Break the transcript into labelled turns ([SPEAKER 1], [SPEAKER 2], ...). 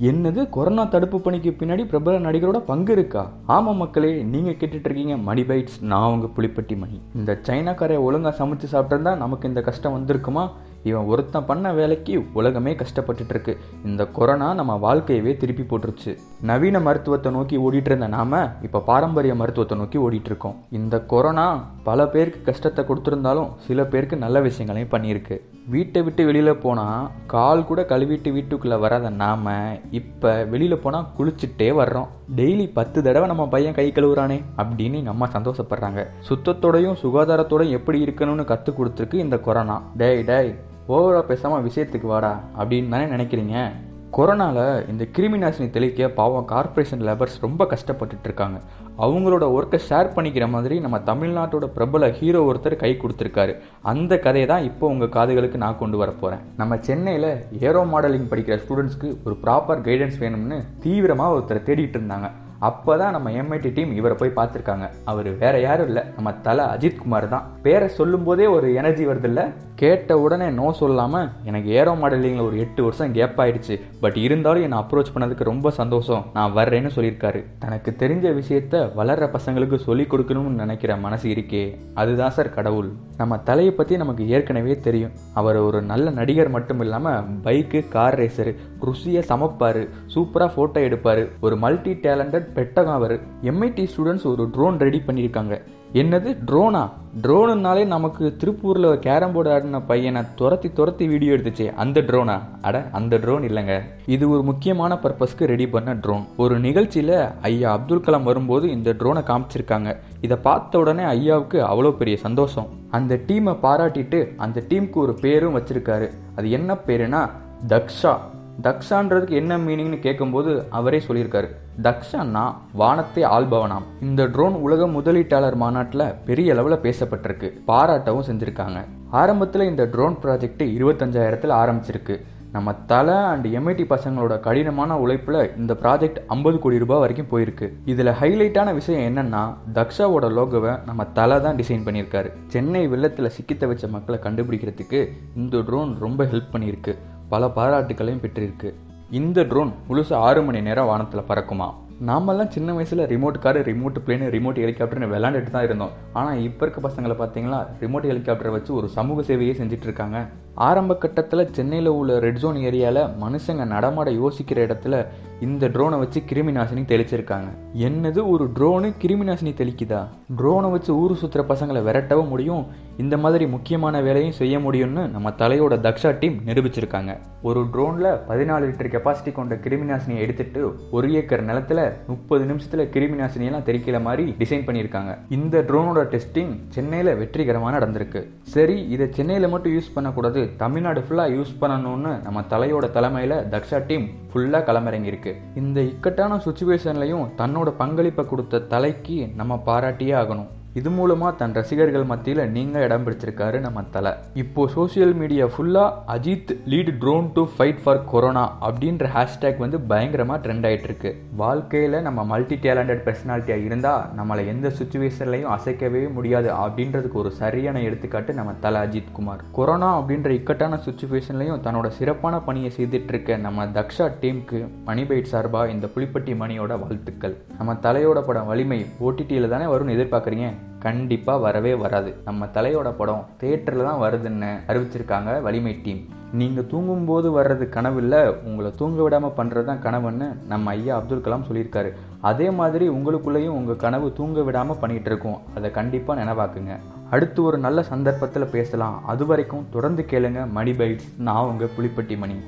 [SPEAKER 1] என்னது கொரோனா தடுப்பு பணிக்கு பின்னாடி பிரபல நடிகரோட பங்கு இருக்கா? ஆமாம் மக்களே நீங்கள் கேட்டுட்டு இருக்கீங்க மணி பைட்ஸ் நான் உங்கள் புளிப்பட்டி மணி. இந்த சைனாக்காரை ஒழுங்காக சமைச்சு சாப்பிட்டிருந்தா நமக்கு இந்த கஷ்டம் வந்திருக்குமா? இவன் ஒருத்தன் பண்ண வேலைக்கு உலகமே கஷ்டப்பட்டுட்டு இருக்கு இந்த கொரோனா நம்ம வாழ்க்கையவே திருப்பி போட்டுருச்சு. நவீன மருத்துவத்தை நோக்கி ஓடிட்டு இருந்த நாம இப்போ பாரம்பரிய மருத்துவத்தை நோக்கி ஓடிட்டு இருக்கோம் இந்த கொரோனா பல பேருக்கு கஷ்டத்தை கொடுத்துருந்தாலும் சில பேருக்கு நல்ல விஷயங்களையும் பண்ணியிருக்கு. வீட்டை விட்டு வெளியில் போனால் கால் கூட கழுவிட்டு வீட்டுக்குள்ளே வராத நாம் இப்போ வெளியில் போனால் குளிச்சுட்டே வர்றோம். டெய்லி பத்து தடவை நம்ம பையன் கை கழுவுறானே அப்படின்னு எங்கள் அம்மா சந்தோஷப்படுறாங்க. சுத்தத்தோடையும் சுகாதாரத்தோடையும் எப்படி இருக்கணும்னு கற்றுக் கொடுத்துருக்கு இந்த கொரோனா. டேய் டேய் ஓவரா பேசாமல் விஷயத்துக்கு வாடா அப்படின்னு தானே நினைக்கிறீங்க? கொரோனாவில் இந்த கிருமி நாசினி தெளிக்க பாவம் கார்ப்பரேஷன் லேபர்ஸ் ரொம்ப கஷ்டப்பட்டுட்டு இருக்காங்க அவங்களோட ஒர்க்கை ஷேர் பண்ணிக்கிற மாதிரி நம்ம தமிழ்நாட்டோட பிரபல ஹீரோ ஒருத்தர் கை கொடுத்துருக்காரு. அந்த கதையை தான் இப்போ உங்கள் காதுகளுக்கு நான் கொண்டு வர போகிறேன் நம்ம சென்னையில் ஏரோ மாடலிங் படிக்கிற ஸ்டூடெண்ட்ஸ்க்கு ஒரு ப்ராப்பர் கைடன்ஸ் வேணும்னு தீவிரமாக ஒருத்தர் தேடிட்டு இருந்தாங்க. அப்போ தான் நம்ம எம்ஐடி டீம் இவரை போய் பார்த்துருக்காங்க. அவர் வேற யாரும் இல்லை. நம்ம தலை அஜித் குமார் தான். பேரை சொல்லும்போதே ஒரு எனர்ஜி வருது இல்லை கேட்ட உடனே நோ சொல்லாமல் எனக்கு ஏரோ மாடலிங்கில் ஒரு எட்டு வருஷம் கேப் ஆயிடுச்சு. பட் இருந்தாலும் என்னை அப்ரோச் பண்ணதுக்கு ரொம்ப சந்தோஷம். நான் வர்றேன்னு சொல்லியிருக்காரு. தனக்கு தெரிஞ்ச விஷயத்த வளர்ற பசங்களுக்கு சொல்லிக் கொடுக்கணும்னு நினைக்கிற மனசு இருக்கே. அதுதான் சார் கடவுள். நம்ம தலையை பற்றி நமக்கு ஏற்கனவே தெரியும். அவர் ஒரு நல்ல நடிகர் மட்டும் இல்லாமல் பைக்கு கார் ரேசரு ருசியை சமைப்பார். சூப்பராக ஃபோட்டோ எடுப்பார். ஒரு மல்டி டேலண்டட் பெட்டகம் அவர் எம்ஐடி ஸ்டூடெண்ட்ஸ் ஒரு ட்ரோன் ரெடி பண்ணியிருக்காங்க. என்னது ட்ரோனா ட்ரோனுனாலே நமக்கு திருப்பூரில் ஒரு கேரம் போர்டு ஆடின பையனை துரத்தி துரத்தி வீடியோ எடுத்துச்சே அந்த ட்ரோனா அட அந்த ட்ரோன் இல்லைங்க. இது ஒரு முக்கியமான பர்பஸ்க்கு ரெடி பண்ண ட்ரோன் ஒரு நிகழ்ச்சியில் ஐயா அப்துல் கலாம் வரும்போது இந்த ட்ரோனை காமிச்சிருக்காங்க. இதை பார்த்த உடனே ஐயாவுக்கு அவ்வளோ பெரிய சந்தோஷம். அந்த டீமை பாராட்டிட்டு அந்த டீமுக்கு ஒரு பேரும் வச்சிருக்காரு. அது என்ன பேருனா தக்ஷா. தக்ஷான்றதுக்கு என்ன மீனிங்னு கேட்கும்போது அவரே சொல்லியிருக்காரு. தக்ஷான்னா வானத்தை ஆள்பவனாம். இந்த ட்ரோன் உலக முதலீட்டாளர் மாநாட்டில் பெரிய அளவில் பேசப்பட்டிருக்கு. பாராட்டவும் செஞ்சுருக்காங்க. ஆரம்பத்தில் இந்த ட்ரோன் ப்ராஜெக்ட் இருபத்தஞ்சாயிரத்தில் ஆரம்பிச்சிருக்கு. நம்ம தலை அண்ட் எம்ஐடி பசங்களோட கடினமான உழைப்பில் இந்த ப்ராஜெக்ட் ஐம்பது கோடி ரூபாய் வரைக்கும் போயிருக்கு. இதில் ஹைலைட்டான விஷயம் என்னன்னா தக்ஷாவோட லோகோவை நம்ம தலை தான் டிசைன் பண்ணியிருக்காரு. சென்னை வெள்ளத்தில் சிக்கித்த வச்ச மக்களை கண்டுபிடிக்கிறதுக்கு இந்த ட்ரோன் ரொம்ப ஹெல்ப் பண்ணியிருக்கு. பல பாராட்டுகளையும் பெற்றிருக்கு. இந்த ட்ரோன் முழுசு ஆறு மணி நேரம் வானத்தில் பறக்குமா? நாமெல்லாம் சின்ன வயசில் remote car remote plane remote ஹெலிகாப்டர்னு விளாண்டுட்டு தான் இருந்தோம். ஆனால் இப்போ இருக்க பசங்களை பார்த்தீங்களா ரிமோட் ஹெலிகாப்டரை வச்சு ஒரு சமூக சேவையே செஞ்சுட்டு இருக்காங்க. ஆரம்ப கட்டத்தில் சென்னையில் உள்ள ரெட் ஜோன் ஏரியாவில் மனுஷங்க நடமாட யோசிக்கிற இடத்துல இந்த ட்ரோனை வச்சு கிருமி நாசினி தெளிச்சிருக்காங்க. என்னது ஒரு ட்ரோனு கிருமி நாசினி தெளிக்குதா? ட்ரோனை வச்சு ஊர் சுற்றுற பசங்களை விரட்டவும் முடியும் இந்த மாதிரி முக்கியமான வேலையும் செய்ய முடியும்னு நம்ம தலையோட தக்ஷா டீம் நிரூபிச்சிருக்காங்க. ஒரு ட்ரோனில் பதினாலு லிட்டர் கெப்பாசிட்டி கொண்ட கிருமி நாசினியை எடுத்துட்டு ஒரு ஏக்கர் நிலத்துல முப்பது நிமிஷத்தில் கிருமி நாசினியெல்லாம் தெளிக்கிற மாதிரி டிசைன் பண்ணியிருக்காங்க. இந்த ட்ரோனோட டெஸ்டிங் சென்னையில் வெற்றிகரமாக நடந்திருக்கு. சரி இதை சென்னையில் மட்டும் யூஸ் பண்ணக்கூடாது தமிழ்நாடு ஃபுல்லாக யூஸ் பண்ணணும்னு நம்ம தலையோட தலைமையில் தக்ஷா டீம் ஃபுல்லாக களமிறங்கியிருக்கு. இந்த இக்கட்டான சுச்சுவேஷன்லையும் தன்னோட பங்களிப்பை கொடுத்த தலைக்கு நம்ம பாராட்டியே ஆகணும். இது மூலமாக தன் ரசிகர்கள் மத்தியில் நீங்கள் இடம் பிடிச்சிருக்காரு நம்ம தலை. இப்போது சோஷியல் மீடியா ஃபுல்லாக Ajith lead drone to fight for corona அப்படின்ற ஹேஷ்டேக் வந்து பயங்கரமாக ட்ரெண்ட் ஆகிட்டு இருக்கு வாழ்க்கையில் நம்ம மல்டி டேலண்டட் பர்சனாலிட்டியாக இருந்தால் நம்மளை எந்த சுச்சுவேஷன்லையும் அசைக்கவே முடியாது அப்படின்றதுக்கு ஒரு சரியான எடுத்துக்காட்டு நம்ம தலை அஜித் குமார். கொரோனா அப்படின்ற இக்கட்டான சுச்சுவேஷன்லையும் தன்னோட சிறப்பான பணியை செய்துட்டு இருக்க நம்ம தக்ஷா டீமுக்கு மணிபைட் சார்பாக இந்த புலிப்பட்டி மணியோட வாழ்த்துக்கள். நம்ம தலையோட படம் வலிமை ஓடிடியில் தானே வரும்னு எதிர்பார்க்குறீங்க? கண்டிப்பாக வரவே வராது. நம்ம தலையோட படம் தேட்டரில் தான் வருதுன்னு அறிவிச்சிருக்காங்க வலிமை டீம் நீங்கள் தூங்கும்போது வர்றது கனவில்லை உங்களை தூங்க விடாமல் பண்ணுறது தான் கனவுன்னு நம்ம ஐயா அப்துல் கலாம் சொல்லியிருக்காரு. அதே மாதிரி உங்களுக்குள்ளேயும் உங்கள் கனவு தூங்க விடாமல் பண்ணிகிட்டு இருக்கோம். அதை கண்டிப்பாக நினைவாக்குங்க. அடுத்து ஒரு நல்ல சந்தர்ப்பத்தில் பேசலாம். அது வரைக்கும் தொடர்ந்து கேளுங்க. மணி பைட்ஸ் நான் உங்கள் புலிப்பட்டி மணி.